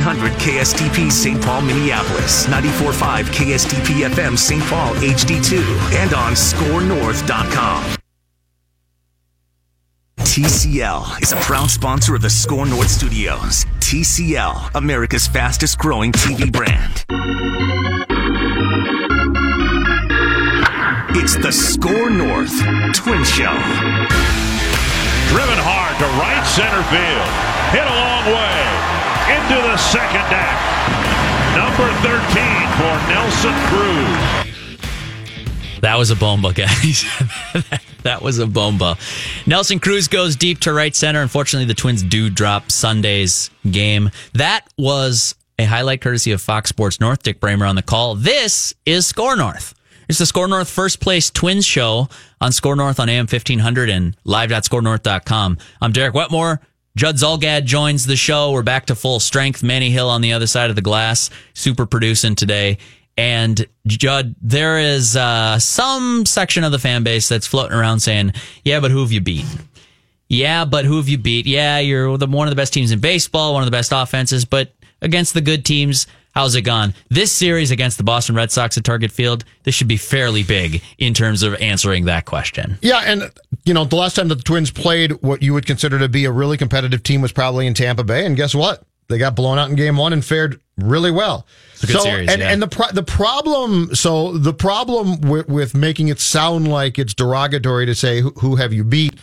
1500 KSTP St. Paul, Minneapolis, 94.5 KSTP FM St. Paul HD2, and on scorenorth.com. TCL is a proud sponsor of the Score North Studios. TCL, America's fastest growing TV brand. It's the Score North Twin Show. Driven hard to right center field. Hit a long way. Into the second deck. Number 13 for Nelson Cruz. That was a bomba, guys. that was a bomba. Nelson Cruz goes deep to right center. Unfortunately, the Twins do drop Sunday's game. That was a highlight courtesy of Fox Sports North. Dick Bremer on the call. This is Score North. It's the Score North first place Twins show on Score North on AM 1500 and live.scorenorth.com. I'm Derek Wetmore. Judd Zulgad joins the show. We're back to full strength. Manny Hill on the other side of the glass, super producing today. And Judd, there is uh, some section of the fan base that's floating around saying, "Yeah, but who have you beat? Yeah, but who have you beat? Yeah, you're the, one of the best teams in baseball, one of the best offenses, but against the good teams, how's it gone? This series against the Boston Red Sox at Target Field, this should be fairly big in terms of answering that question. Yeah, and you know, the last time that the Twins played what you would consider to be a really competitive team was probably in Tampa Bay, and guess what? They got blown out in Game One and fared really well. good so, series, and, yeah. and the pro- the problem, so the problem with, with making it sound like it's derogatory to say who, who have you beat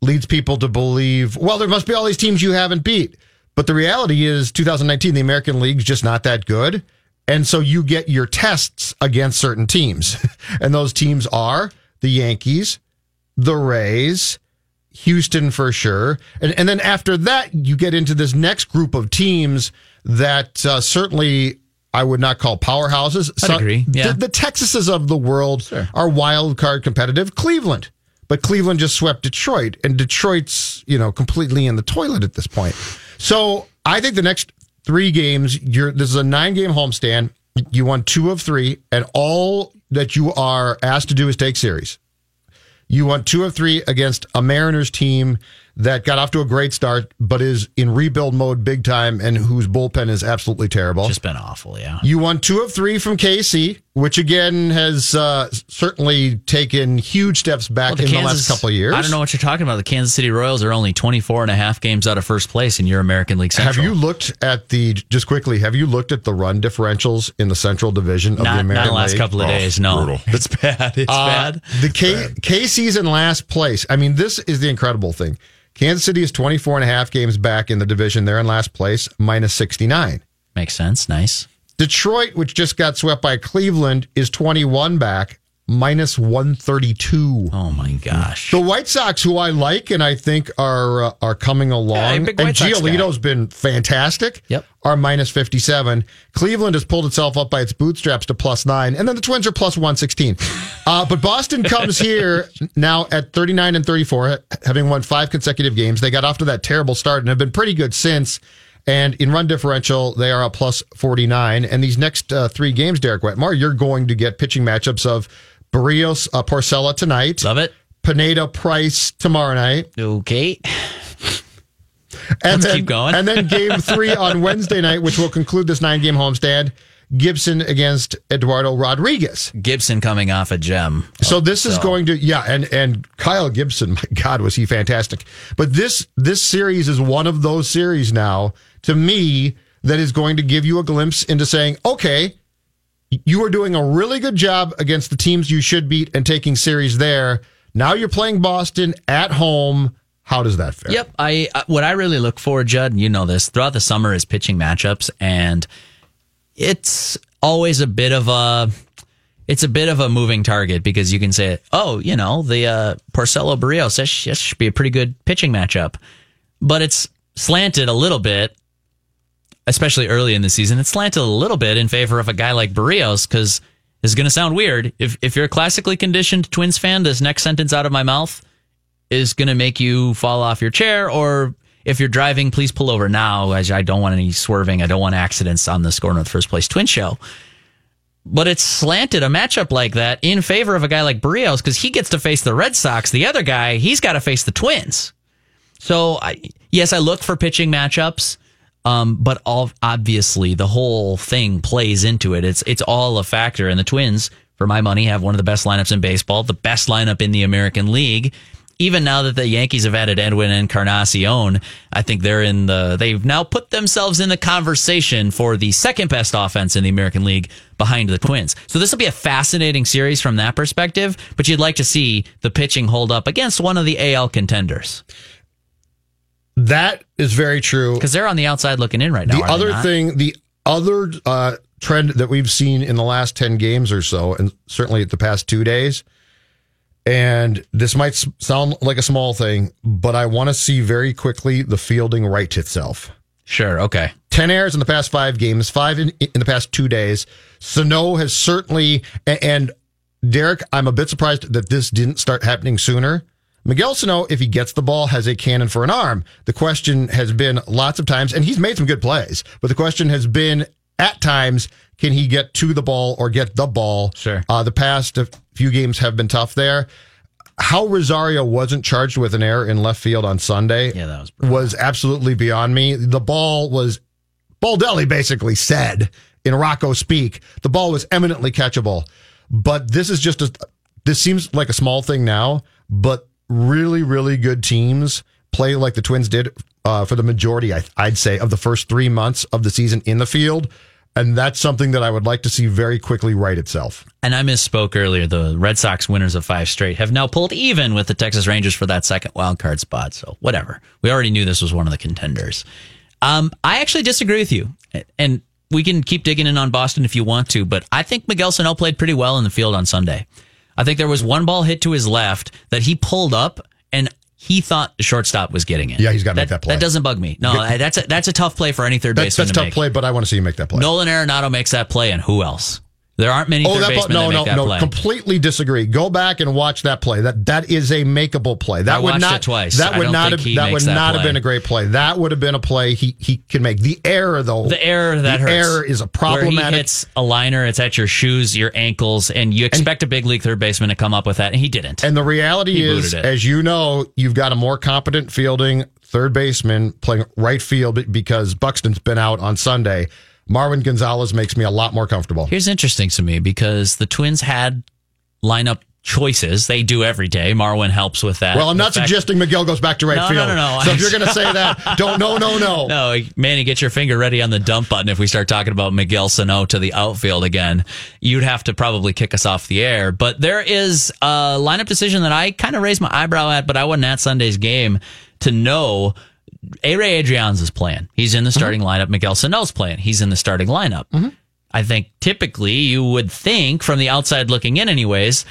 leads people to believe, well, there must be all these teams you haven't beat. But the reality is, 2019, the American League's just not that good. And so you get your tests against certain teams. and those teams are the Yankees, the Rays, Houston for sure. And, and then after that, you get into this next group of teams that uh, certainly I would not call powerhouses. I'd agree, yeah. The, the Texases of the world are wild card competitive. Cleveland. But Cleveland just swept Detroit, and Detroit's, you know, completely in the toilet at this point. So I think the next three games, you're this is a nine game homestand. You won two of three, and all that you are asked to do is take series. You won two of three against a Mariners team that got off to a great start, but is in rebuild mode big time and whose bullpen is absolutely terrible. Just been awful, yeah. You won two of three from KC, which again has uh, certainly taken huge steps back Well, in the last couple of years. I don't know what you're talking about. The Kansas City Royals are only 24 and a half games out of first place in your American League Central. Have you looked at the just quickly? Have you looked at the run differentials in the Central Division of the not, not American in the last League? couple of Oh, days. No, brutal. it's bad. It's Uh, bad. The K- KC's in last place. I mean, this is the incredible thing. Kansas City is 24 and a half games back in the division. They're in last place, minus 69. Makes sense. Nice. Detroit, which just got swept by Cleveland, is 21 back, minus 132. Oh my gosh. The White Sox, who I like and I think are uh, are coming along, big and White Sox guy. Giolito's been fantastic. Yep. are minus fifty seven. Cleveland has pulled itself up by its bootstraps to plus nine, and then the Twins are plus one sixteen. Uh, but Boston comes here now at thirty nine and thirty four, having won five consecutive games. They got off to that terrible start and have been pretty good since. And in run differential, they are a plus 49. And these next uh, three games, Derek Wetmore, you're going to get pitching matchups of Berríos uh, Porcello tonight. Love it. Pineda Price tomorrow night. Okay. And Let's then, keep going. and then game three on Wednesday night, which will conclude this nine game homestand. Gibson against Eduardo Rodriguez. Gibson coming off a gem. So this is So- going to yeah, and and Kyle Gibson, my God, was he fantastic. But this this series is one of those series now to me that is going to give you a glimpse into saying, okay, you are doing a really good job against the teams you should beat and taking series there. Now you're playing Boston at home. How does that fare? Yep. I uh, what I really look for, Judd, you know this throughout the summer is pitching matchups, and it's always a bit of a it's a bit of a moving target because you can say, oh, you know, the uh, Porcello Berríos this should be a pretty good pitching matchup, but it's slanted a little bit, especially early in the season. It's slanted a little bit in favor of a guy like Berríos because it's going to sound weird if if you're a classically conditioned Twins fan. This next sentence out of my mouth is going to make you fall off your chair or if you're driving please pull over now as i don't want any swerving i don't want accidents on the score north first place twin show but it's slanted a matchup like that in favor of a guy like Berríos because he gets to face the Red Sox. The other guy, he's got to face the Twins. So, I, yes, I look for pitching matchups. Um, but all obviously the whole thing plays into it. It's it's all a factor. And the Twins, for my money, have one of the best lineups in baseball, the best lineup in the American League. Even now that the Yankees have added Edwin Encarnacion, I think they're in the they've now put themselves in the conversation for the second best offense in the American League behind the Twins. So this will be a fascinating series from that perspective, but you'd like to see the pitching hold up against one of the AL contenders. That is very true. Because they're on the outside looking in right now. The other thing, the other uh, trend that we've seen in the last 10 games or so, and certainly the past two days, and this might sound like a small thing, but I want to see very quickly the fielding right itself. Sure. Okay. 10 errors in the past five games, five in, in the past two days. Sano has certainly, and Derek, I'm a bit surprised that this didn't start happening sooner. Miguel Sano, if he gets the ball, has a cannon for an arm. The question has been lots of times, and he's made some good plays, but the question has been at times, can he get to the ball or get the ball? Sure. Uh, the past few games have been tough there. How Rosario wasn't charged with an error in left field on Sunday yeah, that was, was absolutely beyond me. The ball was, Baldelli basically said in Rocco speak, the ball was eminently catchable. But this is just a, this seems like a small thing now, but really, really good teams play like the Twins did uh, for the majority, I, I'd say, of the first three months of the season in the field. And that's something that I would like to see very quickly right itself. And I misspoke earlier. The Red Sox winners of five straight have now pulled even with the Texas Rangers for that second wild card spot. So whatever. We already knew this was one of the contenders. Um, I actually disagree with you. And we can keep digging in on Boston if you want to, but I think Miguel Sano played pretty well in the field on Sunday. I think there was one ball hit to his left that he pulled up and he thought the shortstop was getting it. Yeah, he's got to make that play. That doesn't bug me. No, that's a, that's a tough play for any third that's, baseman that's to tough make. play, but I want to see you make that play. Nolan Arenado makes that play, and who else? There aren't many oh, third that basemen no, that no, that no, play. completely disagree. Go back and watch that play. That that is a makeable play. That I would watched not it twice. that would not have that would that not have been a great play. That would have been a play he he can make. The error though, The error that the hurts. error is a Where problematic. he hits a liner, it's at your shoes, your ankles, and you expect a big league third baseman to come up with that, and he didn't. And the reality He is, as you know, you've got a more competent fielding third baseman playing right field because Buxton's been out on Sunday. Marwin Gonzalez makes me a lot more comfortable. Here's interesting to me because the Twins had lineup choices. They do every day. Marwin helps with that. Well, I'm not fact- suggesting Miguel goes back to right No, no, field. no, no. So if you're going to say that, don't. No, no, no. No, Manny, get your finger ready on the dump button if we start talking about Miguel Sano to the outfield again. You'd have to probably kick us off the air. But there is a lineup decision that I kind of raised my eyebrow at, but I wasn't at Sunday's game to know Ehire Adrianza is playing. Uh-huh. He's in the starting lineup. Miguel Sano's playing. He's in the starting lineup. I think typically you would think from the outside looking in, anyways,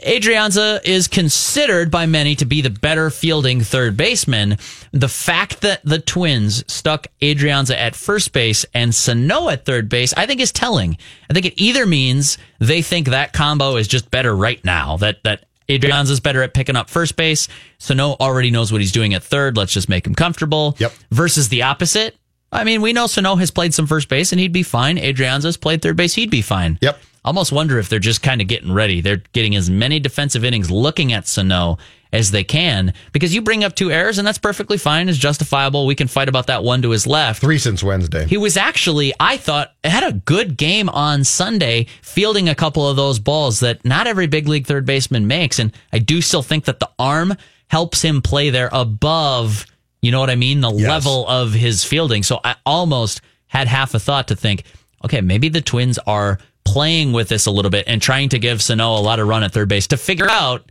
Adrianza is considered by many to be the better fielding third baseman. The fact that the Twins stuck Adrianza at first base and Sano at third base, I think is telling. I think it either means they think that combo is just better right now, that, that Adrianza's better at picking up first base. Sano already knows what he's doing at third. Let's just make him comfortable. Yep. Versus the opposite. I mean, we know Sano has played some first base and he'd be fine. Adrianza's played third base. He'd be fine. Yep. Almost wonder if they're just kind of getting ready. They're getting as many defensive innings looking at Sano as they can because you bring up two errors and that's perfectly fine, is justifiable. We can fight about that one to his left. Three since Wednesday. He was actually, I thought, had a good game on Sunday, fielding a couple of those balls that not every big league third baseman makes. And I do still think that the arm helps him play there above, you know what I mean, the Yes. level of his fielding. So I almost had half a thought to think, okay, maybe the Twins are playing with this a little bit and trying to give Sano a lot of run at third base to figure out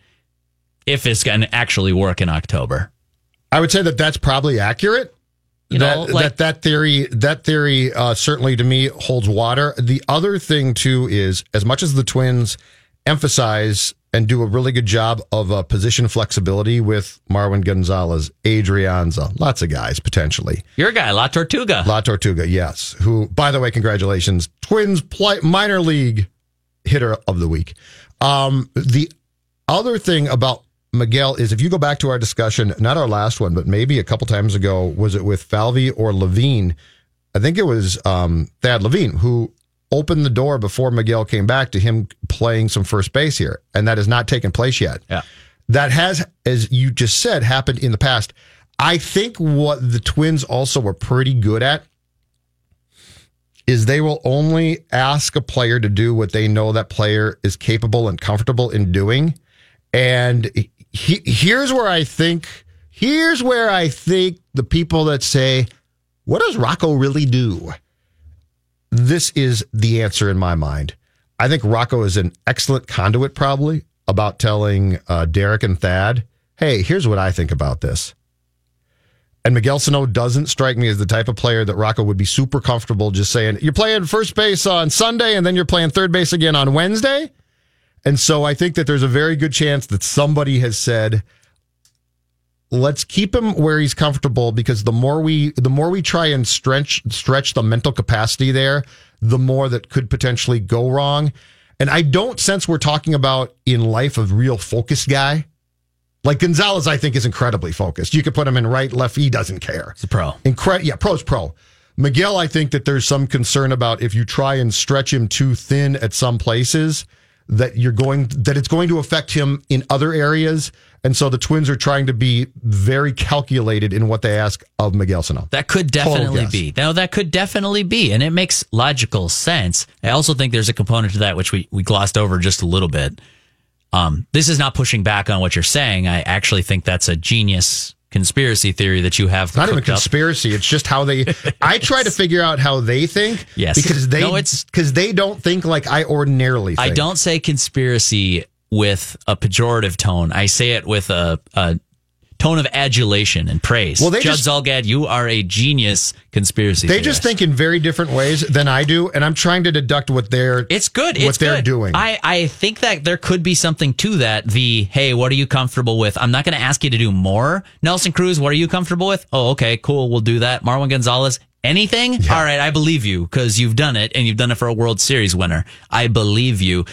if it's going to actually work in October. I would say that that's probably accurate. You that, like- that that theory that theory uh, certainly to me holds water. The other thing too is as much as the Twins emphasize and do a really good job of uh, position flexibility with Marwin Gonzalez, Adrianza, lots of guys potentially. You're guy, La Tortuga. La Tortuga, yes. Who, by the way, congratulations, Twins play, minor league hitter of the week. Um, the other thing about Miguel is if you go back to our discussion, not our last one, but maybe a couple times ago, was it with Falvey or Levine? I think it was um, Thad Levine who opened the door before Miguel came back to him playing some first base here, and that has not taken place yet. Yeah. That has, as you just said, happened in the past. I think what the Twins also were pretty good at is they will only ask a player to do what they know that player is capable and comfortable in doing. And he, here's where I think here's where I think the people that say, "What does Rocco really do?" This is the answer in my mind. I think Rocco is an excellent conduit, probably about telling uh, Derek and Thad, "Hey, here's what I think about this." And Miguel Sano doesn't strike me as the type of player that Rocco would be super comfortable just saying, you're playing first base on Sunday and then you're playing third base again on Wednesday. And so I think that there's a very good chance that somebody has said, let's keep him where he's comfortable because the more we the more we try and stretch stretch the mental capacity there, the more that could potentially go wrong. And I don't sense we're talking about in life a real focused guy. Like Gonzalez, I think is incredibly focused. You could put him in right, left. He doesn't care. It's a pro. Incredible. Yeah, pro's pro. Miguel, I think that there's some concern about if you try and stretch him too thin at some places, that you're going that it's going to affect him in other areas. And so the Twins are trying to be very calculated in what they ask of Miguel Sano. That could definitely be. Now that could definitely be. And it makes logical sense. I also think there's a component to that which we, we glossed over just a little bit. Um, this is not pushing back on what you're saying. I actually think that's a genius conspiracy theory that you have. It's not even a cooked up. conspiracy. It's just how they. I try to figure out how they think. Yes. because they No, it's- because they don't think like I ordinarily. think. I don't say conspiracy with a pejorative tone. I say it with a, a tone of adulation and praise. Well, they Judd just- Zulgad, you are a genius conspiracy. They just think in very different ways than I do, and I'm trying to deduct what they're. It's good. What It's they're good. doing. I, I think that there could be something to that. The hey, what are you comfortable with? I'm not going to ask you to do more. Nelson Cruz, what are you comfortable with? Oh, okay, cool. We'll do that. Marwin Gonzalez, anything? All right, I believe you because you've done it and you've done it for a World Series winner. I believe you.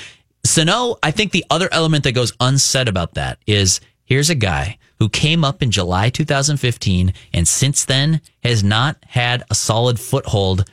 Sano, I think the other element that goes unsaid about that is here's a guy who came up in July 2015 and since then has not had a solid foothold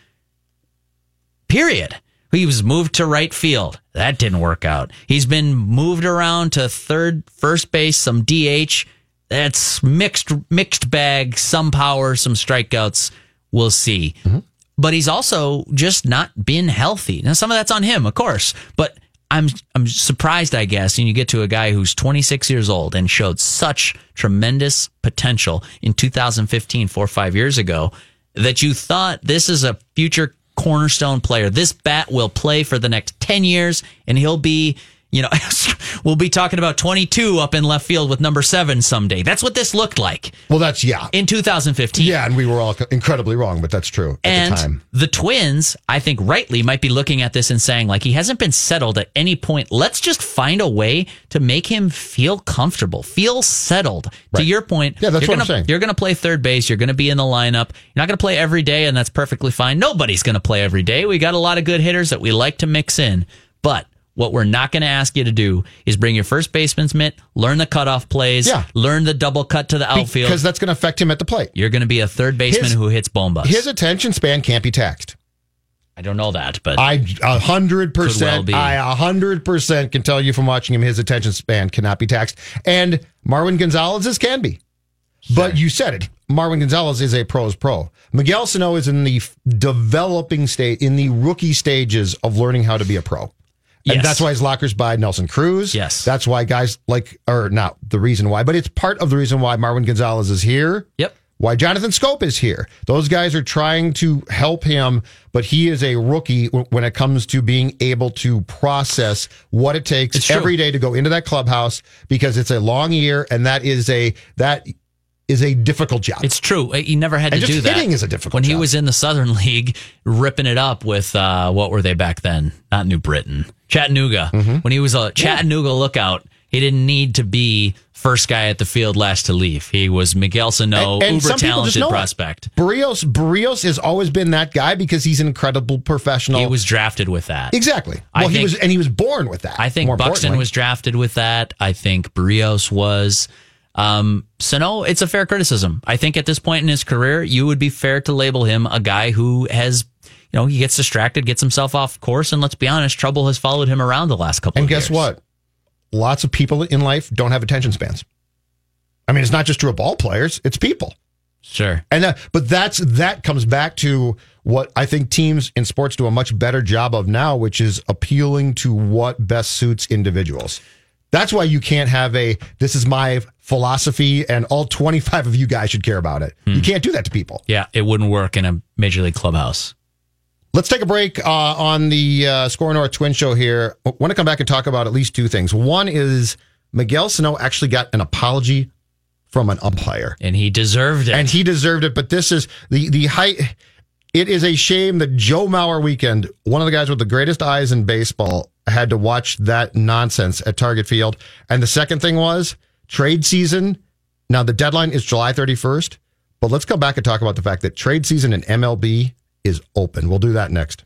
period. He was moved to right field. That didn't work out. He's been moved around to third, first base, some DH. That's mixed, mixed bag, some power, some strikeouts. We'll see. Mm-hmm. But he's also just not been healthy. Now, some of that's on him, of course, but I'm, I'm surprised, I guess, and you get to a guy who's 26 years old and showed such tremendous potential in 2015, four or five years ago, that you thought this is a future cornerstone player. This bat will play for the next 10 years and he'll be, you know, we'll be talking about 22 up in left field with number seven someday. That's what this looked like Well, that's yeah, in 2015. yeah, and we were all incredibly wrong, but that's true at And the time. the Twins, I think rightly might be looking at this and saying, like, he hasn't been settled at any point. Let's just find a way to make him feel comfortable, feel settled. To your point, Yeah, that's you're what I'm saying. You're going to play third base. You're going to be in the lineup. You're not going to play every day, and that's perfectly fine. Nobody's going to play every day. We got a lot of good hitters that we like to mix in. But what we're not going to ask you to do is bring your first baseman's mitt, learn the cutoff plays, Yeah. learn the double cut to the outfield. Because that's going to affect him at the plate. you're going to be a third baseman His- who hits bombas. His attention span can't be taxed. I don't know that, but I a hundred percent. I a hundred percent can tell you from watching him, his attention span cannot be taxed, and Marwin Gonzalez's can be. But you said it. Marwin Gonzalez is a pro's pro. Miguel Sano is in the developing state, in the rookie stages of learning how to be a pro. And Yes. that's why his lockers by Nelson Cruz. Yes. That's why guys like, or not the reason why, but it's part of the reason why Marwin Gonzalez is here. Yep. Why Jonathan Schoop is here. Those guys are trying to help him, but he is a rookie w- when it comes to being able to process what it takes every day to go into that clubhouse because it's a long year and that is a, that is a difficult job. It's true. He never had And to do that. hitting is a difficult When he was in the Southern League, ripping it up with uh, what were they back then? Not New Britain, Chattanooga. Mm-hmm. When he was a Chattanooga lookout, he didn't need to be first guy at the field, last to leave. He was Miguel Sano, And- and uber some people just talented know it. prospect. Berríos, Berríos has always been that guy because he's an incredible professional. He was drafted with that. exactly. Well, he was, and he was born with that. I think Buxton was drafted with that. I think Berríos was. Um, no, it's a fair criticism. I think at this point in his career, you would be fair to label him a guy who has, you know, he gets distracted, gets himself off course, and let's be honest, trouble has followed him around the last couple. Years. And guess years. what? Lots of people in life don't have attention spans. I mean, it's not just true of ball players; it's people. Sure. And that, but that's that comes back to what I think teams in sports do a much better job of now, which is appealing to what best suits individuals. That's why you can't have a this is my philosophy and all 25 of you guys should care about it. You can't do that to people. Yeah, it wouldn't work in a major league clubhouse. Let's take a break uh, on the uh, Score North Twin Show here. I want to come back and talk about at least two things. One is Miguel Sano actually got an apology from an umpire. And he deserved it. and he deserved it. But this is the the height. It is a shame that Joe Mauer weekend, one of the guys with the greatest eyes in baseball, had to watch that nonsense at Target Field. And the second thing was trade season. Now the deadline is July 31st, but let's come back and talk about the fact that trade season in MLB is open. We'll do that next.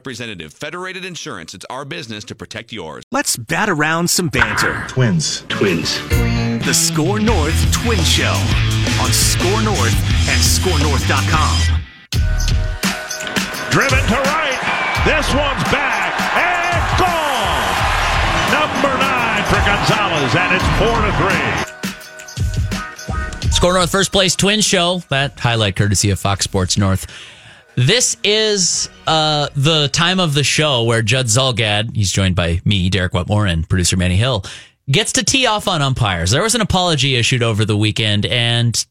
representative. Federated Insurance, it's our business to protect yours. Let's bat around some banter. Twins. Twins. The Score North Twin Show on Score North and ScoreNorth.com. Driven to right. This one's back and gone. Number nine for Gonzalez, and it's four to three. Score North First Place Twin Show. That highlight courtesy of Fox Sports North. This is uh, the time of the show where Judd Zulgad, he's joined by me, Derek Wetmore, and producer Manny Hill, gets to tee off on umpires. There was an apology issued over the weekend, and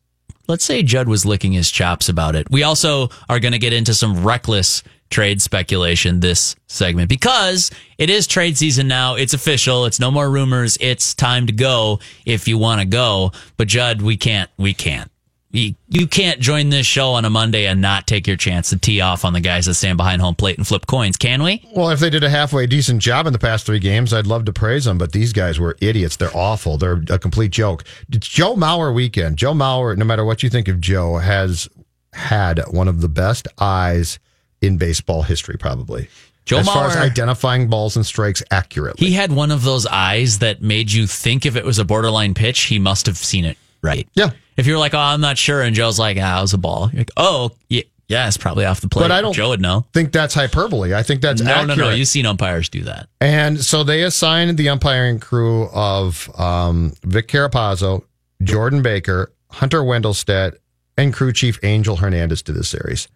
let's say Judd was licking his chops about it. We also are going to get into some reckless trade speculation this segment because it is trade season now. It's official. It's no more rumors. It's time to go if you want to go. But Judd, we can't, we can't. You, you can't join this show on a Monday and not take your chance to tee off on the guys that stand behind home plate and flip coins, can we? Well, if they did a halfway decent job in the past three games, I'd love to praise them. But these guys were idiots. They're awful. They're a complete joke. It's Joe Mauer weekend. Joe Mauer, no matter what you think of Joe, has had one of the best eyes in baseball history, probably. Joe as far as identifying balls and strikes accurately. He had one of those eyes that made you think if it was a borderline pitch, he must have seen it right. Yeah. If you're like, oh, I'm not sure, and Joe's like, ah, it was a ball. You're like, oh, yeah, yeah, it's probably off the plate. But I don't Joe would know. think that's hyperbole. I think that's No, accurate. no, no. You've seen umpires do that. And so they assigned the umpiring crew of um, Vic Carapazzo, Jordan Baker, Hunter Wendelstedt, and crew chief Angel Hernandez to this series.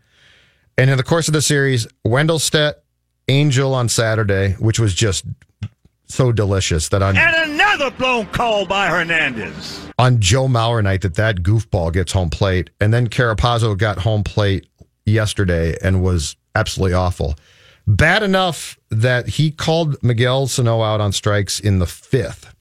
And in the course of the series, Wendelstedt, Angel on Saturday, which was just so delicious that on And another blown call by Hernandez. on Joe Mauer night that that goofball gets home plate, and then Carapazzo got home plate yesterday and was absolutely awful. Bad enough that he called Miguel Sano out on strikes in the fifth.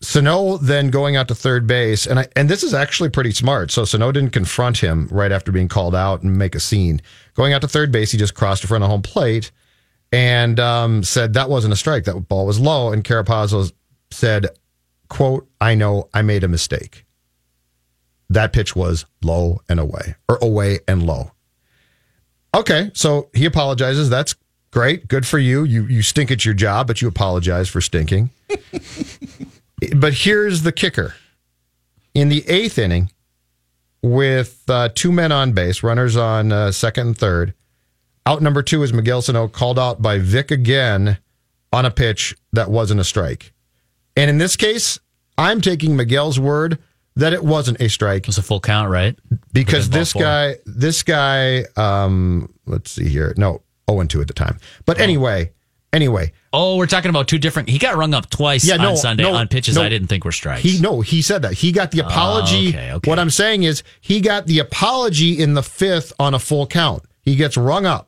Sano then going out to third base, and I, and this is actually pretty smart. So Sano didn't confront him right after being called out and make a scene. Going out to third base, he just crossed in front of home plate and um, said that wasn't a strike. That ball was low. And Carapazzo said, quote, I know I made a mistake. That pitch was low and away, or away and low. Okay, so he apologizes. That's great. Good for you. You you stink at your job, but you apologize for stinking. but here's the kicker. In the eighth inning, with uh, two men on base, runners on uh, second and third, out number two is Miguel Sano, called out by Vic again on a pitch that wasn't a strike. And in this case, I'm taking Miguel's word that it wasn't a strike It was a full count, right? because this guy, this guy, um, let's see here, no, 0 and 2 at the time. But anyway, anyway, Oh, we're talking about two different. He got rung up twice Yeah, on no, Sunday no, on pitches no. I didn't think were strikes. he no, he said that he got the apology. okay, okay. What I'm saying is he got the apology in the fifth on a full count. He gets rung up.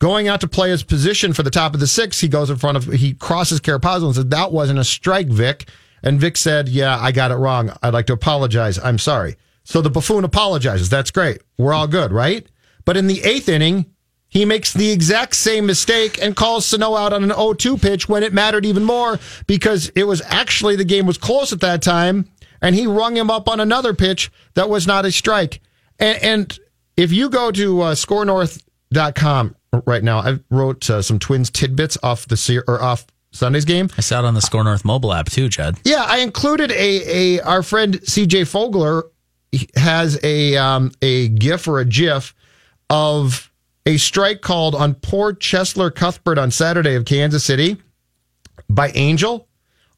Going out to play his position for the top of the sixth, he goes in front of he crosses Carapazzo and says that wasn't a strike, Vic. And Vic said, "Yeah, I got it wrong. I'd like to apologize. I'm sorry." So the buffoon apologizes. That's great. We're all good, right? But in the eighth inning, he makes the exact same mistake and calls Sano out on an 0-2 pitch when it mattered even more because it was actually the game was close at that time and he rung him up on another pitch that was not a strike. And, and if you go to uh, scorenorth.com right now, I wrote uh, some Twins tidbits off the se- or off Sunday's game. I saw it on the Score North mobile app too, Judd. Yeah, I included a a our friend CJ Fogler has a um, a GIF or a GIF of a strike called on poor Cheslor Cuthbert on Saturday of Kansas City by Angel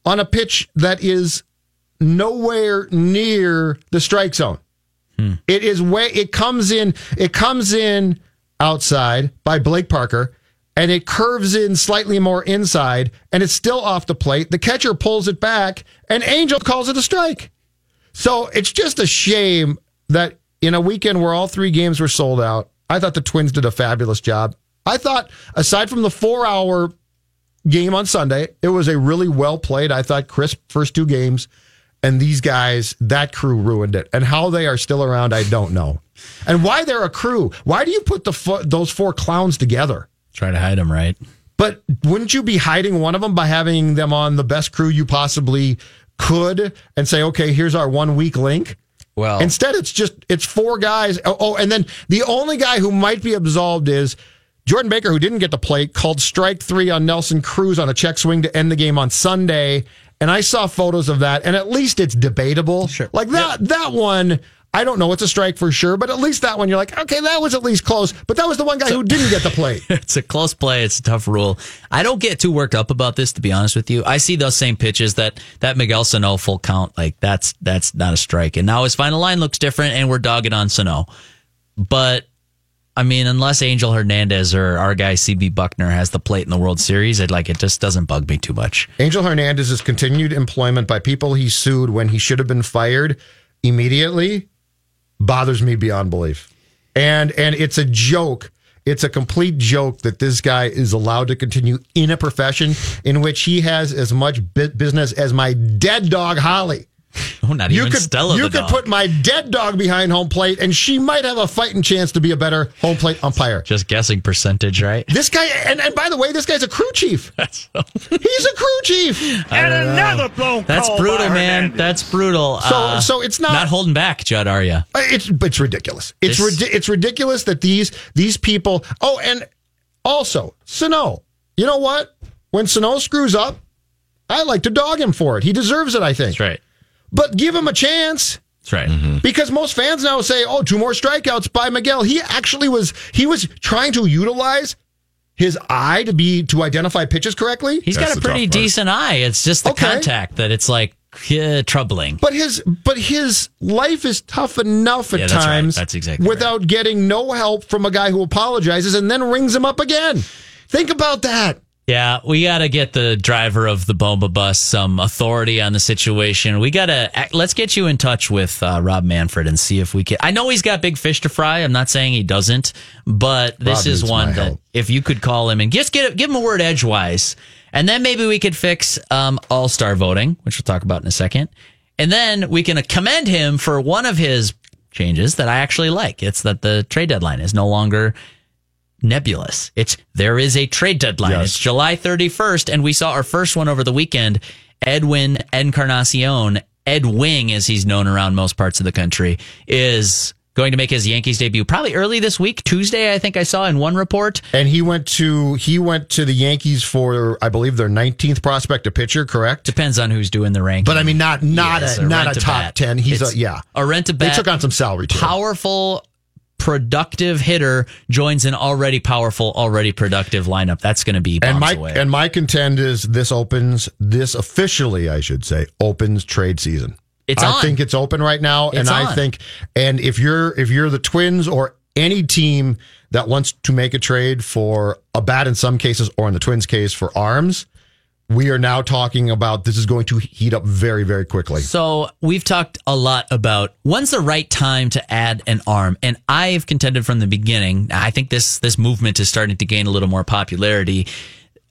on a pitch that is nowhere near the strike zone. It is way it comes in it comes in outside by Blake Parker and it curves in slightly more inside and it's still off the plate. The catcher pulls it back and Angel calls it a strike. So it's just a shame that in a weekend where all three games were sold out, I thought the Twins did a fabulous job. I thought aside from the 4-hour game on Sunday, it was a really well played, I thought crisp first two games and these guys, that crew ruined it. And how they are still around, I don't know. And why they're a crew? Why do you put the fo- those four clowns together? Try to hide them, right? But wouldn't you be hiding one of them by having them on the best crew you possibly could and say, okay, here's our one week link? Well, Instead, it's just it's four guys. Oh, oh, and then the only guy who might be absolved is Jordan Baker, who didn't get the plate, called strike three on Nelson Cruz on a check swing to end the game on Sunday. And I saw photos of that, and at least it's debatable. Sure. Like that that one, I don't know, it's a strike for sure, but at least that one, you're like, okay, that was at least close. But that was the one guy who didn't get the play. it's a close play. It's a tough rule. I don't get too worked up about this, to be honest with you. I see those same pitches that that Miguel Sano full count, like that's that's not a strike. And now his final line looks different, and we're dogging on Sano. But I mean, unless Angel Hernandez or our guy CB Bucknor has the plate in the World Series, it like it just doesn't bug me too much. Angel Hernandez's continued employment by people he sued when he should have been fired immediately bothers me beyond belief. And and it's a joke. It's a complete joke that this guy is allowed to continue in a profession in which he has as much business as my dead dog Holly. Oh, not You even could Stella. you the could dog. put my dead dog behind home plate, and she might have a fighting chance to be a better home plate umpire. just guessing percentage, right? This guy, and, and by the way, this guy's a crew chief. He's a crew chief. And another blown That's brutal, man. Hernandez. That's brutal. So- so it's not- not holding back, Judd. Are you? Uh, It's it's ridiculous. It's This- ridi- it's ridiculous that these these people. Oh, and also Sano. You know what? When Sano screws up, I like to dog him for it. He deserves it. I think. That's right. But give him a chance That's right. because most fans now say, "Oh, two more strikeouts by Miguel." He actually was he was trying to utilize his eye to be to identify pitches correctly. He's That's got a pretty decent eye. It's just the Okay. contact that it's like yeah, troubling. But his but his life is tough enough at Yeah, that's right. times That's exactly without getting no help from a guy who apologizes and then rings him up again. Think about that. Yeah, we got to get the driver of the Bomba bus some authority on the situation. We got to let's get you in touch with uh, Rob Manfred and see if we can. I know he's got big fish to fry. I'm not saying he doesn't, but this Rob is one that help. if you could call him and just get give him a word edgewise, and then maybe we could fix um, All Star voting, which we'll talk about in a second, and then we can commend him for one of his changes that I actually like. It's that the trade deadline is no longer nebulous. It's there is a trade deadline. Yes. It's July 31st, and we saw our first one over the weekend. Edwin Encarnacion, Ed Wing, as he's known around most parts of the country, is going to make his Yankees debut probably early this week, Tuesday. I think I saw in one report. And he went to he went to the Yankees for I believe their 19th prospect a pitcher, correct? Depends on who's doing the ranking. But I mean not not Yes, a, not a top bat. 10. He's It's a yeah. a rent a They took on some salary too. powerful productive hitter joins an already powerful already productive lineup that's going to be and my away. and my contend is this opens this officially I should say opens trade season. It's I on. think it's open right now, and It's I think and if you're if you're the Twins or any team that wants to make a trade for a bat in some cases, or in the Twins' case for arms, we are now talking about this is going to heat up very very quickly. So we've talked a lot about when's the right time to add an arm, and I've contended from the beginning. I think this this movement is starting to gain a little more popularity.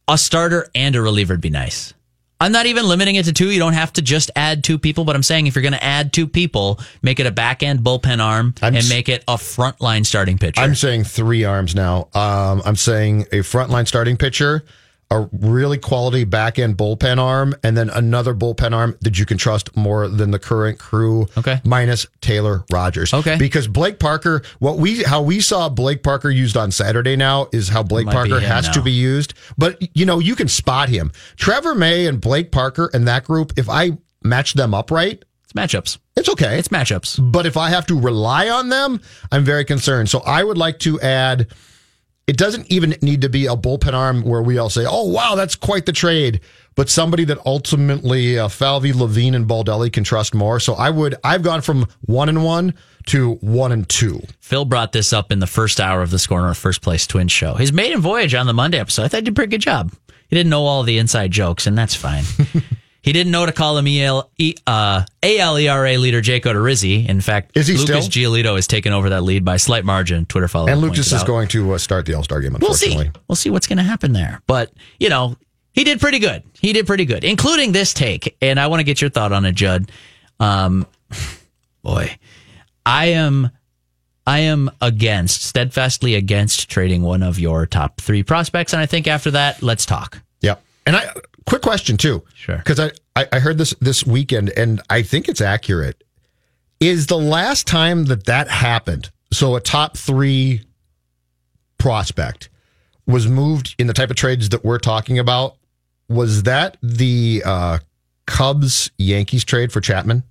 A starter and a reliever would be nice. I'm not even limiting it to two. You don't have to just add two people, but I'm saying if you're going to add two people, make it a back end bullpen arm I'm and make it a frontline starting pitcher. I'm saying three arms now. Um, I'm saying a frontline starting pitcher, a really quality back end bullpen arm and then another bullpen arm that you can trust more than the current crew Okay. minus Taylor Rogers. Okay. Because Blake Parker, what we how we saw Blake Parker used on Saturday now is how Blake Might Parker has to be used. But you know, you can spot him. Trevor May and Blake Parker and that group, if I match them up right, It's matchups. it's okay. It's matchups. But if I have to rely on them, I'm very concerned. So I would like to add. It doesn't even need to be a bullpen arm where we all say, "Oh, wow, that's quite the trade." But somebody that ultimately uh, Falvey, Levine, and Baldelli can trust more. So I would. I've gone from one and one to one and two. Phil brought this up in the first hour of the Score North First Place Twins show. His maiden voyage on the Monday episode, I thought he did a pretty good job. He didn't know all the inside jokes, and that's fine. he didn't know to call him EL, E- uh, AL ERA leader Jake Odorizzi. In fact, Is he Lucas still? Giolito has taken over that lead by slight margin. Twitter follower And Lucas is going to uh, start the All Star game. We'll see. Unfortunately, We'll see what's going to happen there. But, you know, he did pretty good. He did pretty good, including this take. And I want to get your thought on it, Judd. Um, boy, I am. I am against, steadfastly against trading one of your top three prospects. And I think after that, let's talk. Yep. And I quick question too. Sure. Because I, I I heard this this weekend and I think it's accurate. Is the last time that that happened? So a top three prospect was moved in the type of trades that we're talking about. Was that the uh, Cubs Yankees trade for Chapman,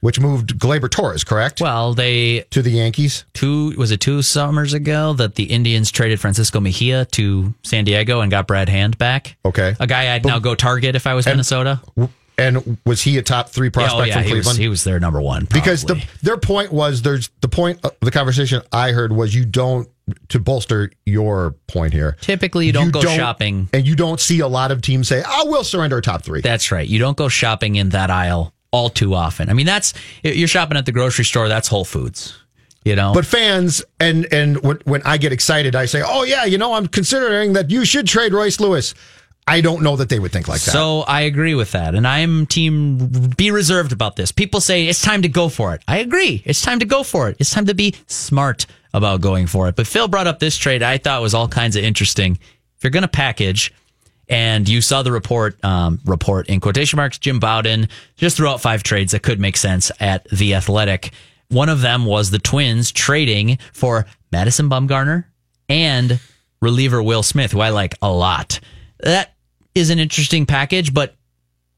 which moved Gleyber Torres, correct? Well, they to the Yankees. two was it two summers ago that the Indians traded Francisco Mejia to San Diego and got Brad Hand back. Okay. A guy I'd now go target if I was Minnesota. And was he a top three oh, Yeah, prospect oh yeah, from he was, he was their number one. because the, their point was there's the point of the conversation I heard was you don't to bolster your point here. typically you don't go shopping. and you don't see a lot of teams say, "I will surrender a top three. That's right. You don't go shopping in that aisle all too often. I mean, that's you're shopping at the grocery store. That's Whole Foods. You know, But fans and and when, when I get excited, I say, "Oh yeah, you know, I'm considering that you should trade Royce Lewis." I don't know that they would think like that. So I agree with that. And I'm team be reserved about this. People say it's time to go for it. I agree. It's time to go for it. It's time to be smart about going for it. But Phil brought up this trade I thought was all kinds of interesting. If you're going to package and you saw the report, um, report in quotation marks, Jim Bowden just threw out five trades that could make sense at the athletic. One of them was the twins trading for Madison Bumgarner and reliever Will Smith, who I like a lot. That is an interesting package, but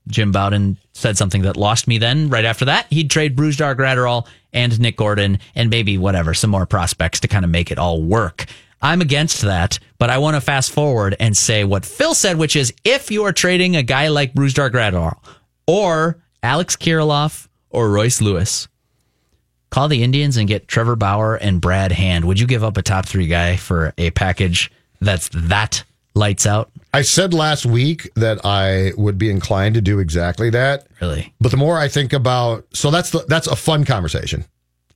Jim Bowden said something that lost me then. Right after that, he'd trade Brusdar Graterol and Nick Gordon and maybe whatever, some more prospects to kind of make it all work. I'm against that, but I want to fast forward and say what Phil said, which is if you are trading a guy like Bruce Graterol or Alex Kirilloff or Royce Lewis, call the Indians and get Trevor Bauer and Brad Hand. Would you give up a top three guy for a package that's that lights out? I said last week that I would be inclined to do exactly that. Really? But the more I think about, so that's the, that's a fun conversation.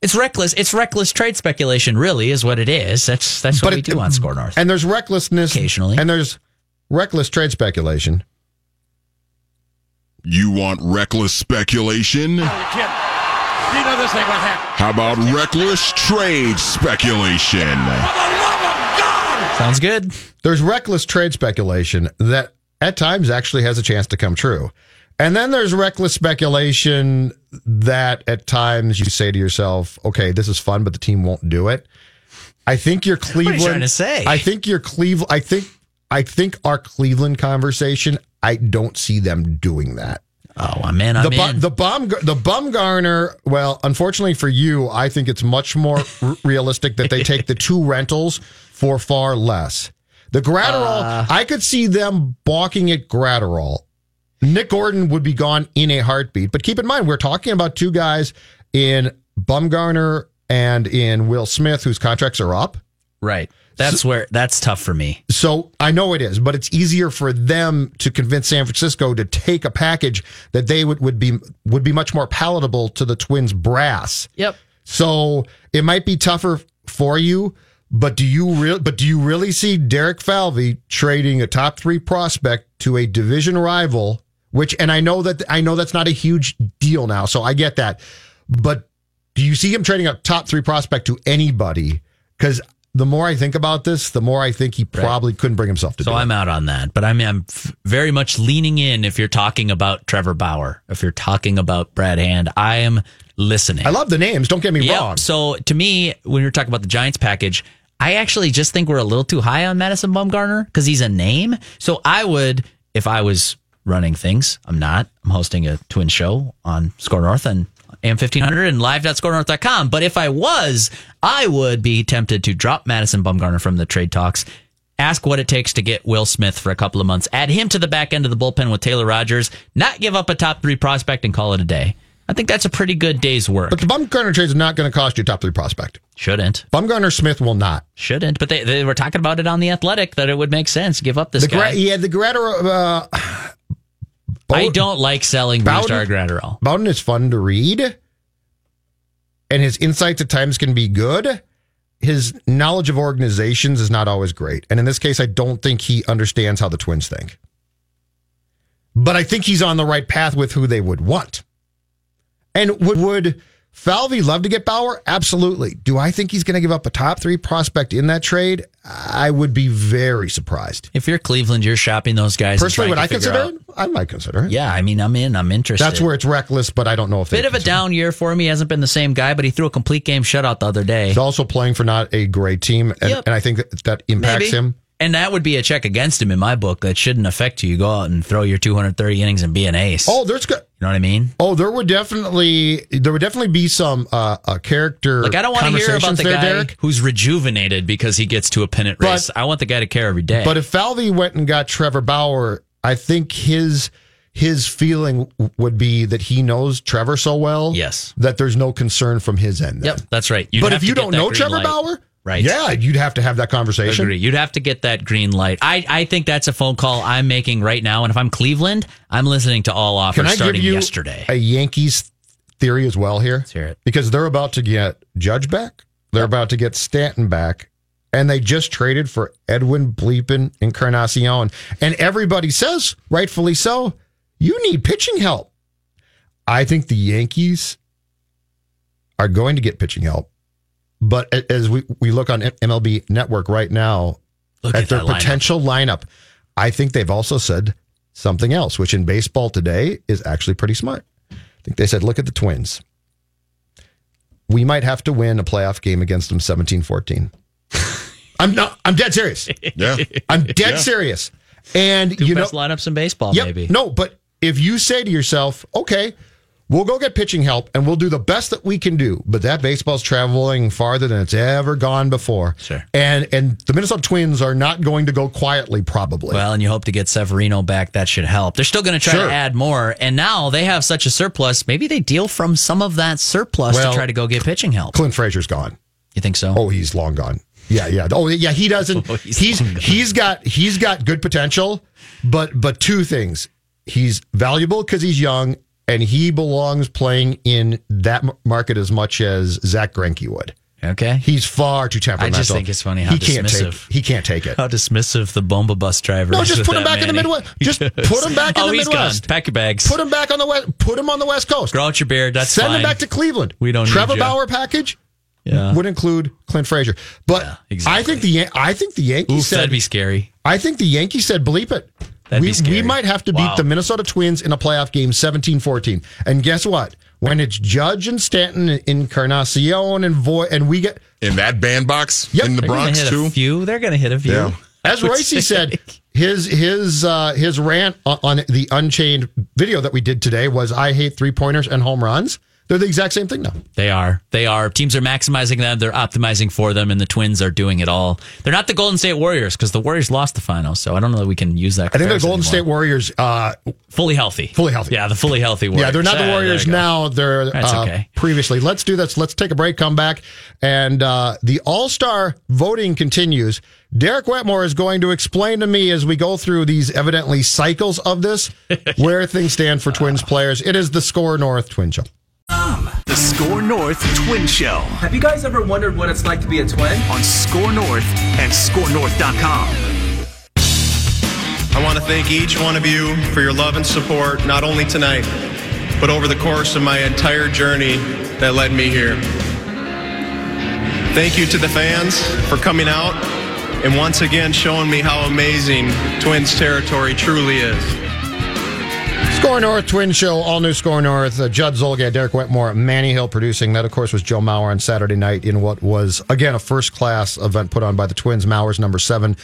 It's reckless. It's reckless trade speculation, really, is what it is. That's that's what we it- do on Score North. And there's recklessness Occasionally. and there's reckless trade speculation. You want reckless speculation? You know this ain't what happened. How about reckless trade speculation? Sounds good. There's reckless trade speculation that at times actually has a chance to come true. And then there's reckless speculation that at times you say to yourself, okay, this is fun, but the team won't do it. I think your Cleveland. What are you trying to say? I think your Cleveland. I think. I think our Cleveland conversation. I don't see them doing that. Oh, man, I'm the bu- in. the bum the Bumgarner. Well, unfortunately for you, I think it's much more r- realistic that they take the two rentals for far less. The Graterol, Uh. I could see them balking at Graterol. Nick Gordon would be gone in a heartbeat. But keep in mind, we're talking about two guys in Bumgarner and in Will Smith, whose contracts are up. right. That's where that's tough for me. So I know it is, but it's easier for them to convince San Francisco to take a package that they would, would be would be much more palatable to the Twins brass. Yep. So it might be tougher for you, but do you real but do you really see Derek Falvey trading a top three prospect to a division rival? Which and I know that I know that's not a huge deal now, so I get that. But do you see him trading a top three prospect to anybody? Because the more I think about this, the more I think he probably couldn't bring himself to do it. So I'm it. out on that. But I'm, I'm very much leaning in if you're talking about Trevor Bauer, if you're talking about Brad Hand. I am listening. I love the names. Don't get me Yep. wrong. So to me, when you're talking about the Giants package, I actually just think we're a little too high on Madison Bumgarner because he's a name. So I would, if I was running things, I'm not. I'm hosting a twin show on Score North and AM 1500 and live.scorenorth.com. But if I was, I would be tempted to drop Madison Bumgarner from the trade talks. Ask what it takes to get Will Smith for a couple of months. Add him to the back end of the bullpen with Taylor Rogers. Not give up a top three prospect and call it a day. I think that's a pretty good day's work. But the Bumgarner trade is not going to cost you a top three prospect. Shouldn't. Bumgarner Smith will not. Shouldn't, but they, they were talking about it on the Athletic that it would make sense give up this The guy. Gra- yeah, the Gratter. Uh, I don't like selling Bowden- Star Graterol. Bowden is fun to read, and his insights at times can be good. His knowledge of organizations is not always great, and in this case, I don't think he understands how the Twins think. But I think he's on the right path with who they would want. And would would Falvey love to get Bauer? Absolutely. Do I think he's going to give up a top three prospect in that trade? I would be very surprised. If you're Cleveland, you're shopping those guys. Personally, would I consider out- it? I might consider it. Yeah, I mean, I'm in. I'm interested. That's where it's reckless, but I don't know if bit of a down year for him. He hasn't been the same guy, but he threw a complete game shutout the other day. He's also playing for not a great team, and, Yep. and I think that, that impacts Maybe. him. And that would be a check against him in my book. That shouldn't affect you. You go out and throw your 230 innings and be an ace. Oh, there's good. You know what I mean? Oh, there would definitely there would definitely be some uh, uh character. Like I don't want to hear about the there, guy Derek. who's rejuvenated because he gets to a pennant But- race. I want the guy to care every day. But if Falvey went and got Trevor Bauer, I think his his feeling would be that he knows Trevor so well. Yes. that there's no concern from his end. then. yep, that's right. You'd but have if you don't know Trevor light. Bauer, Right. Yeah, you'd have to have that conversation. Agree. You'd have to get that green light. I, I think that's a phone call I'm making right now. And if I'm Cleveland, I'm listening to all offers starting yesterday. a Yankees theory as well here? hear it. Because they're about to get Judge back. They're about to get Stanton back. And they just traded for Edwin Bleepin Encarnacion. And everybody says, rightfully so, you need pitching help. I think the Yankees are going to get pitching help. But as we, we look on MLB Network right now Look at, at their that lineup. potential lineup, I think they've also said something else, which in baseball today is actually pretty smart. I think they said, look at the Twins. We might have to win a playoff game against them 17 14. I'm not, I'm dead serious. Yeah. I'm dead serious. And Two you know, best lineups in baseball, Yep. maybe. No, but if you say to yourself, okay, we'll go get pitching help and we'll do the best that we can do, but that baseball's traveling farther than it's ever gone before. Sure. And and the Minnesota Twins are not going to go quietly, probably. Well, and you hope to get Severino back. That should help. They're still going to try Sure. to add more. And now they have such a surplus. Maybe they deal from some of that surplus Well, to try to go get pitching help. Clint Frazier's gone. You think so? Oh, he's long gone. Yeah, yeah. Oh, yeah. He doesn't. Oh, he's he's he's got he's got good potential, but but two things. He's valuable because he's young, and he belongs playing in that market as much as Zack Greinke would. Okay. He's far too temperamental. I just think it's funny how he can't take dismissive- he can't take it. How dismissive the Bomba bus driver No, just put him back in the Manny. Midwest. Just put him back in oh, the he's Midwest. gone. Pack your bags. Put him back on the west. Put him on the West Coast. Grow out your beard. That's Send fine. him back to Cleveland. We don't Trevor. Bauer package. Yeah. Would include Clint Frazier, but Yeah, exactly. I think the I think the Yankees Oof, said that'd be scary. I think the Yankees said bleep it. That'd we, be scary. we might have to beat the Minnesota Twins in a playoff game 17-14. And guess what? When it's Judge and Stanton and Encarnacion and Voit and we get In that bandbox Yep. in the They're Bronx hit too. a few. They're going to hit a few. Yeah. as I Royce said, his his uh, his rant on, on the Unchained video that we did today was I hate three pointers and home runs. They're the exact same thing now. They are. They are. Teams are maximizing them. They're optimizing for them, and the Twins are doing it all. They're not the Golden State Warriors because the Warriors lost the finals, so I don't know that we can use that. I think the Golden State. Warriors. Uh, fully healthy. Fully healthy. Yeah, the fully healthy Warriors. yeah, they're not Ah, the Warriors now. They're That's uh, okay. previously. Let's do this. Let's take a break. Come back, and uh, the All Star voting continues. Derek Wetmore is going to explain to me as we go through these evidently cycles of this where things stand for Twins players. It is the Score North Twin Show. Um, the Score North Twin Show Have you guys ever wondered what it's like to be a twin? on Score North and ScoreNorth.com. I want to thank each one of you for your love and support, not only tonight, but over the course of my entire journey that led me here. Thank you to the fans for coming out and once again showing me how amazing Twins territory truly is. Score North Twin Show, all new Score North. Uh, Judd Zulgad, Derek Wetmore, Manny Hill producing. That, of course, was Joe Mauer on Saturday night in what was, again, a first class event put on by the Twins. Mauer's number seven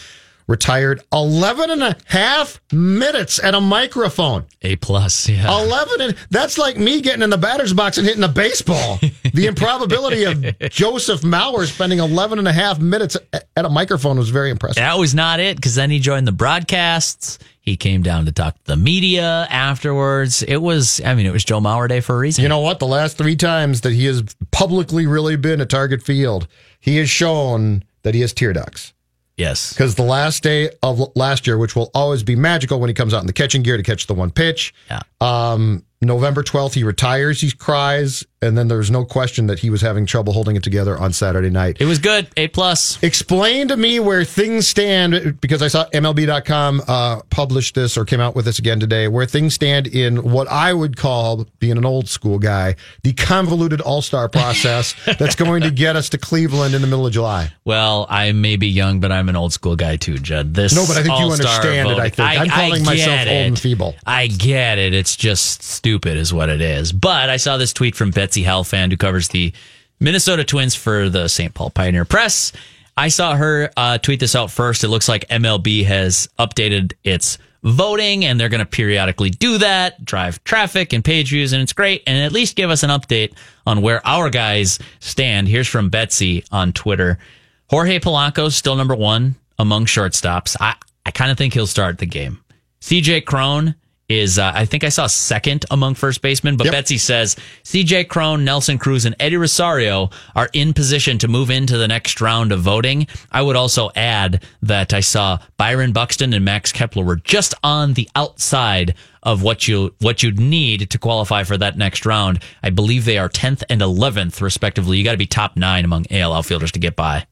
retired 11 and a half minutes at a microphone. A plus, yeah. 11 and that's like me getting in the batter's box and hitting a baseball. the improbability of Joseph Mauer spending 11 and a half minutes at a microphone was very impressive. That was not it because then he joined the broadcasts. He came down to talk to the media afterwards. It was, I mean, it was Joe Mauer Day for a reason. You know what? The last three times that he has publicly really been at Target Field, he has shown that he has tear ducts. Yes. Because the last day of last year, which will always be magical when he comes out in the catching gear to catch the one pitch. Yeah. Um, November 12th, he retires, he cries, and then there's no question that he was having trouble holding it together on Saturday night. It was good. A plus. Explain to me where things stand because I saw MLB.com uh, published this or came out with this again today. Where things stand in what I would call, being an old school guy, the convoluted All Star process that's going to get us to Cleveland in the middle of July. Well, I may be young, but I'm an old school guy too, Judd. This no, but I think you All-Star understand it. I think I, am calling myself get old and feeble. I get it. It's just stupid, is what it is. But I saw this tweet from Betsy Helfand, who covers the Minnesota Twins for the St. Paul Pioneer Press. I saw her uh, tweet this out first. It looks like MLB has updated its voting, and they're going to periodically do that, drive traffic and page views, and it's great. And at least give us an update on where our guys stand. Here's from Betsy on Twitter. Jorge Polanco's still number one among shortstops. I, I kind of think he'll start the game. CJ Cron is, uh, I think I saw second among first basemen, but Yep. Betsy says CJ Cron, Nelson Cruz, and Eddie Rosario are in position to move into the next round of voting. I would also add that I saw Byron Buxton and Max Kepler were just on the outside of what you what you'd need to qualify for that next round. I believe they are 10th and 11th respectively. You got to be top 9 among AL outfielders to get by.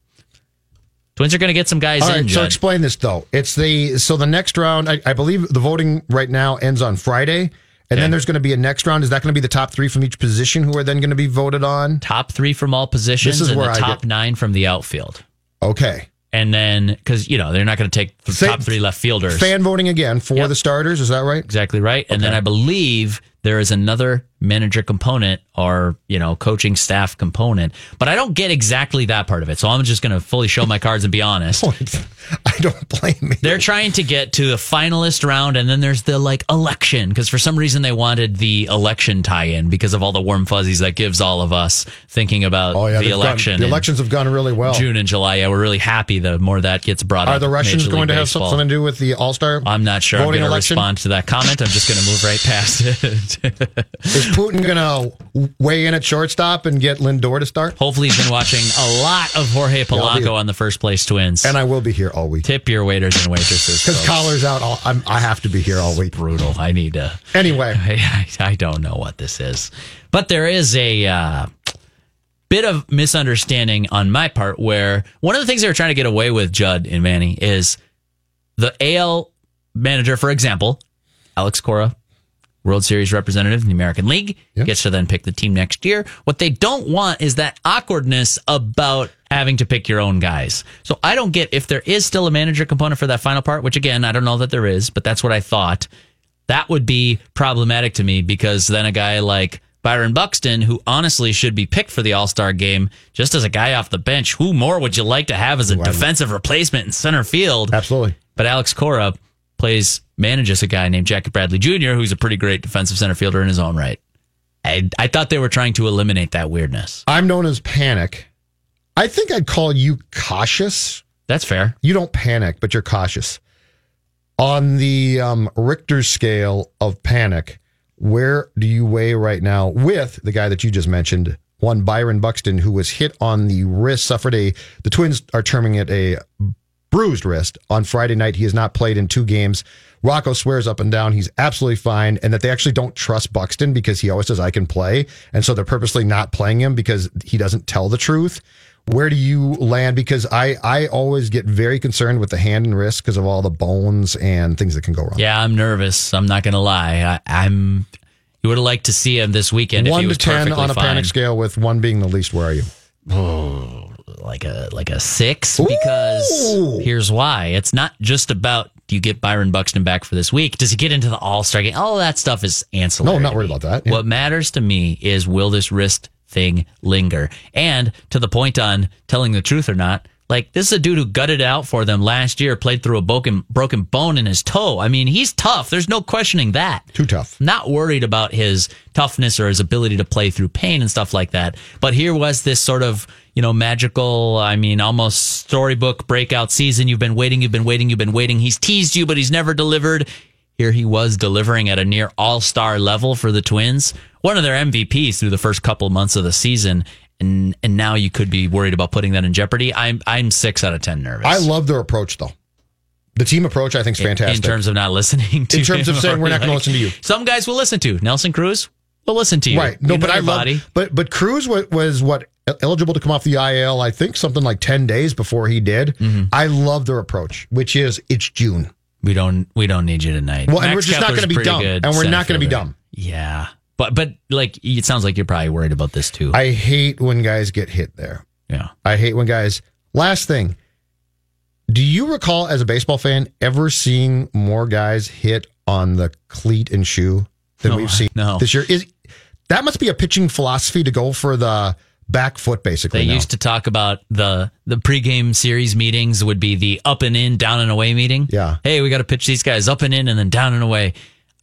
Twins are going to get some guys All in. so Judd. explain this though. It's the so the next round. I, I believe the voting right now ends on Friday, and Okay. then there's going to be a next round. Is that going to be the top three from each position who are then going to be voted on? top three from all positions This is and where the I top get- nine from the outfield. Okay, And then, because, you know, they're not going to take the top three left fielders. fan voting again for Yep. the starters. Is that right? exactly right. And then I believe there is another manager component or, you know, coaching staff component. But I don't get exactly that part of it. So I'm just going to fully show my cards and be honest. I don't blame me. They're trying to get to the finalist round, and then there's the like election because for some reason they wanted the election tie-in because of all the warm fuzzies that gives all of us thinking about Oh yeah, the they've gone- election. the elections have gone really well. June and July. Yeah, we're really happy the more that gets brought up. Are the Russians going to have something to do with the All Star? I'm not sure. I'm going to election? respond to that comment. I'm just going to move right past it. Putin going to weigh in at shortstop and get Lindor to start? Hopefully, he's been watching a lot of Jorge Polanco on the first place Twins. And I will be here all week tip your waiters and waitresses. because collar's out. I'm, I have to be here all week. brutal. I need to. Anyway, I, I don't know what this is, but there is a uh, bit of misunderstanding on my part where one of the things they were trying to get away with, Judd and Manny, is the AL manager, for example, Alex Cora, World Series representative in the American League, Yeah. gets to then pick the team next year. What they don't want is that awkwardness about having to pick your own guys. So I don't get if there is still a manager component for that final part, which again, I don't know that there is, but that's what I thought. That would be problematic to me because then a guy like Byron Buxton, who honestly should be picked for the All Star game, just as a guy off the bench, who more would you like to have as a defensive replacement in center field? absolutely. But Alex Cora plays manages a guy named Jackie Bradley Jr., who's a pretty great defensive center fielder in his own right. I, I thought they were trying to eliminate that weirdness. I'm known as panic. I think I'd call you cautious. That's fair. You don't panic, but you're cautious. On the um, Richter scale of panic, where do you weigh right now with the guy that you just mentioned, one Byron Buxton, who was hit on the wrist, suffered a, the Twins are terming it a bruised wrist on Friday night. He has not played in two games. Rocco swears up and down he's absolutely fine and that they actually don't trust Buxton because he always says, I can play. And so they're purposely not playing him because he doesn't tell the truth. Where do you land? Because I, I always get very concerned with the hand and wrist because of all the bones and things that can go wrong. Yeah, I'm nervous. I'm not going to lie. I, I'm. You would have liked to see him this weekend if One he to was 10 perfectly on a fine. panic scale with one being the least. Where are you? Oh, like a like a six because Ooh. here's why. It's not just about do you get Byron Buxton back for this week? Does he get into the All Star game? All that stuff is ancillary. No, I'm not worried about that. Yeah. What matters to me is will this wrist thing linger? And to the point on telling the truth or not, like this is a dude who gutted out for them last year, played through a broken broken bone in his toe. I mean, he's tough. There's no questioning that. Too tough. Not worried about his toughness or his ability to play through pain and stuff like that. But here was this sort of, you know, magical, I mean, almost storybook breakout season. You've been waiting, you've been waiting, you've been waiting. He's teased you, but he's never delivered. Here he was delivering at a near all star level for the Twins, one of their MVPs through the first couple months of the season. And, and now you could be worried about putting that in jeopardy. I'm I'm six out of ten nervous. I love their approach, though. The team approach, I think, is fantastic. In terms of not listening to In terms of saying we're not gonna like- listen to you. Some guys will listen to Nelson Cruz. Will listen to you. Right. No, You but I love. body. But but Cruz was, was what eligible to come off the IL. I think something like ten days before he did. Mm-hmm. I love their approach, which is it's June. We don't we don't need you tonight. Well, and we're just not going to be dumb, and we're not going to be dumb. Yeah, but but like it sounds like you're probably worried about this too. I hate when guys get hit there. yeah. I hate when guys. Last thing, do you recall as a baseball fan ever seeing more guys hit on the cleat and shoe than No, we've seen no. this year? Is that must be a pitching philosophy to go for the back foot basically? They now. used to talk about the the pregame series meetings would be the up and in, down and away meeting. Yeah. Hey, we got to pitch these guys up and in and then down and away.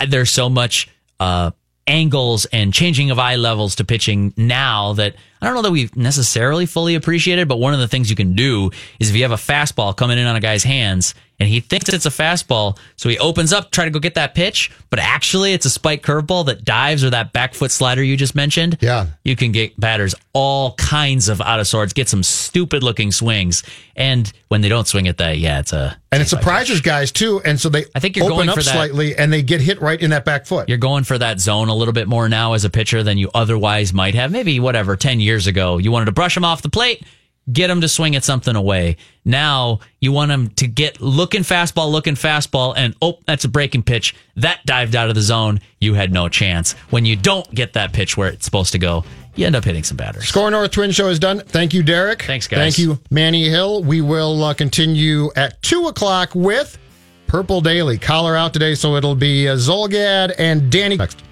There's so much uh, angles and changing of eye levels to pitching now that I don't know that we've necessarily fully appreciated. But one of the things you can do is if you have a fastball coming in on a guy's hands and he thinks it's a fastball, so he opens up, try to go get that pitch, but actually it's a spike curveball that dives or that back foot slider you just mentioned Yeah. you can get batters all kinds of out of sorts, get some stupid looking swings. And when they don't swing at that, yeah, it's a. and it surprises guys too, and so they I think you're open going up for that- slightly and they get hit right in that back foot. You're going for that zone a little bit more now as a pitcher than you otherwise might have. Maybe whatever, 10 years ago, you wanted to brush them off the plate, get him to swing at something away. Now you want him to get looking fastball, looking fastball, and oh, that's a breaking pitch. That dived out of the zone. You had no chance. When you don't get that pitch where it's supposed to go, you end up hitting some batters. Score North Twin Show is done. Thank you, Derek. Thanks, guys. Thank you, Manny Hill. We will uh, continue at 2 o'clock with Purple Daily. Collar out today, so it'll be uh, Zulgad and Danny next.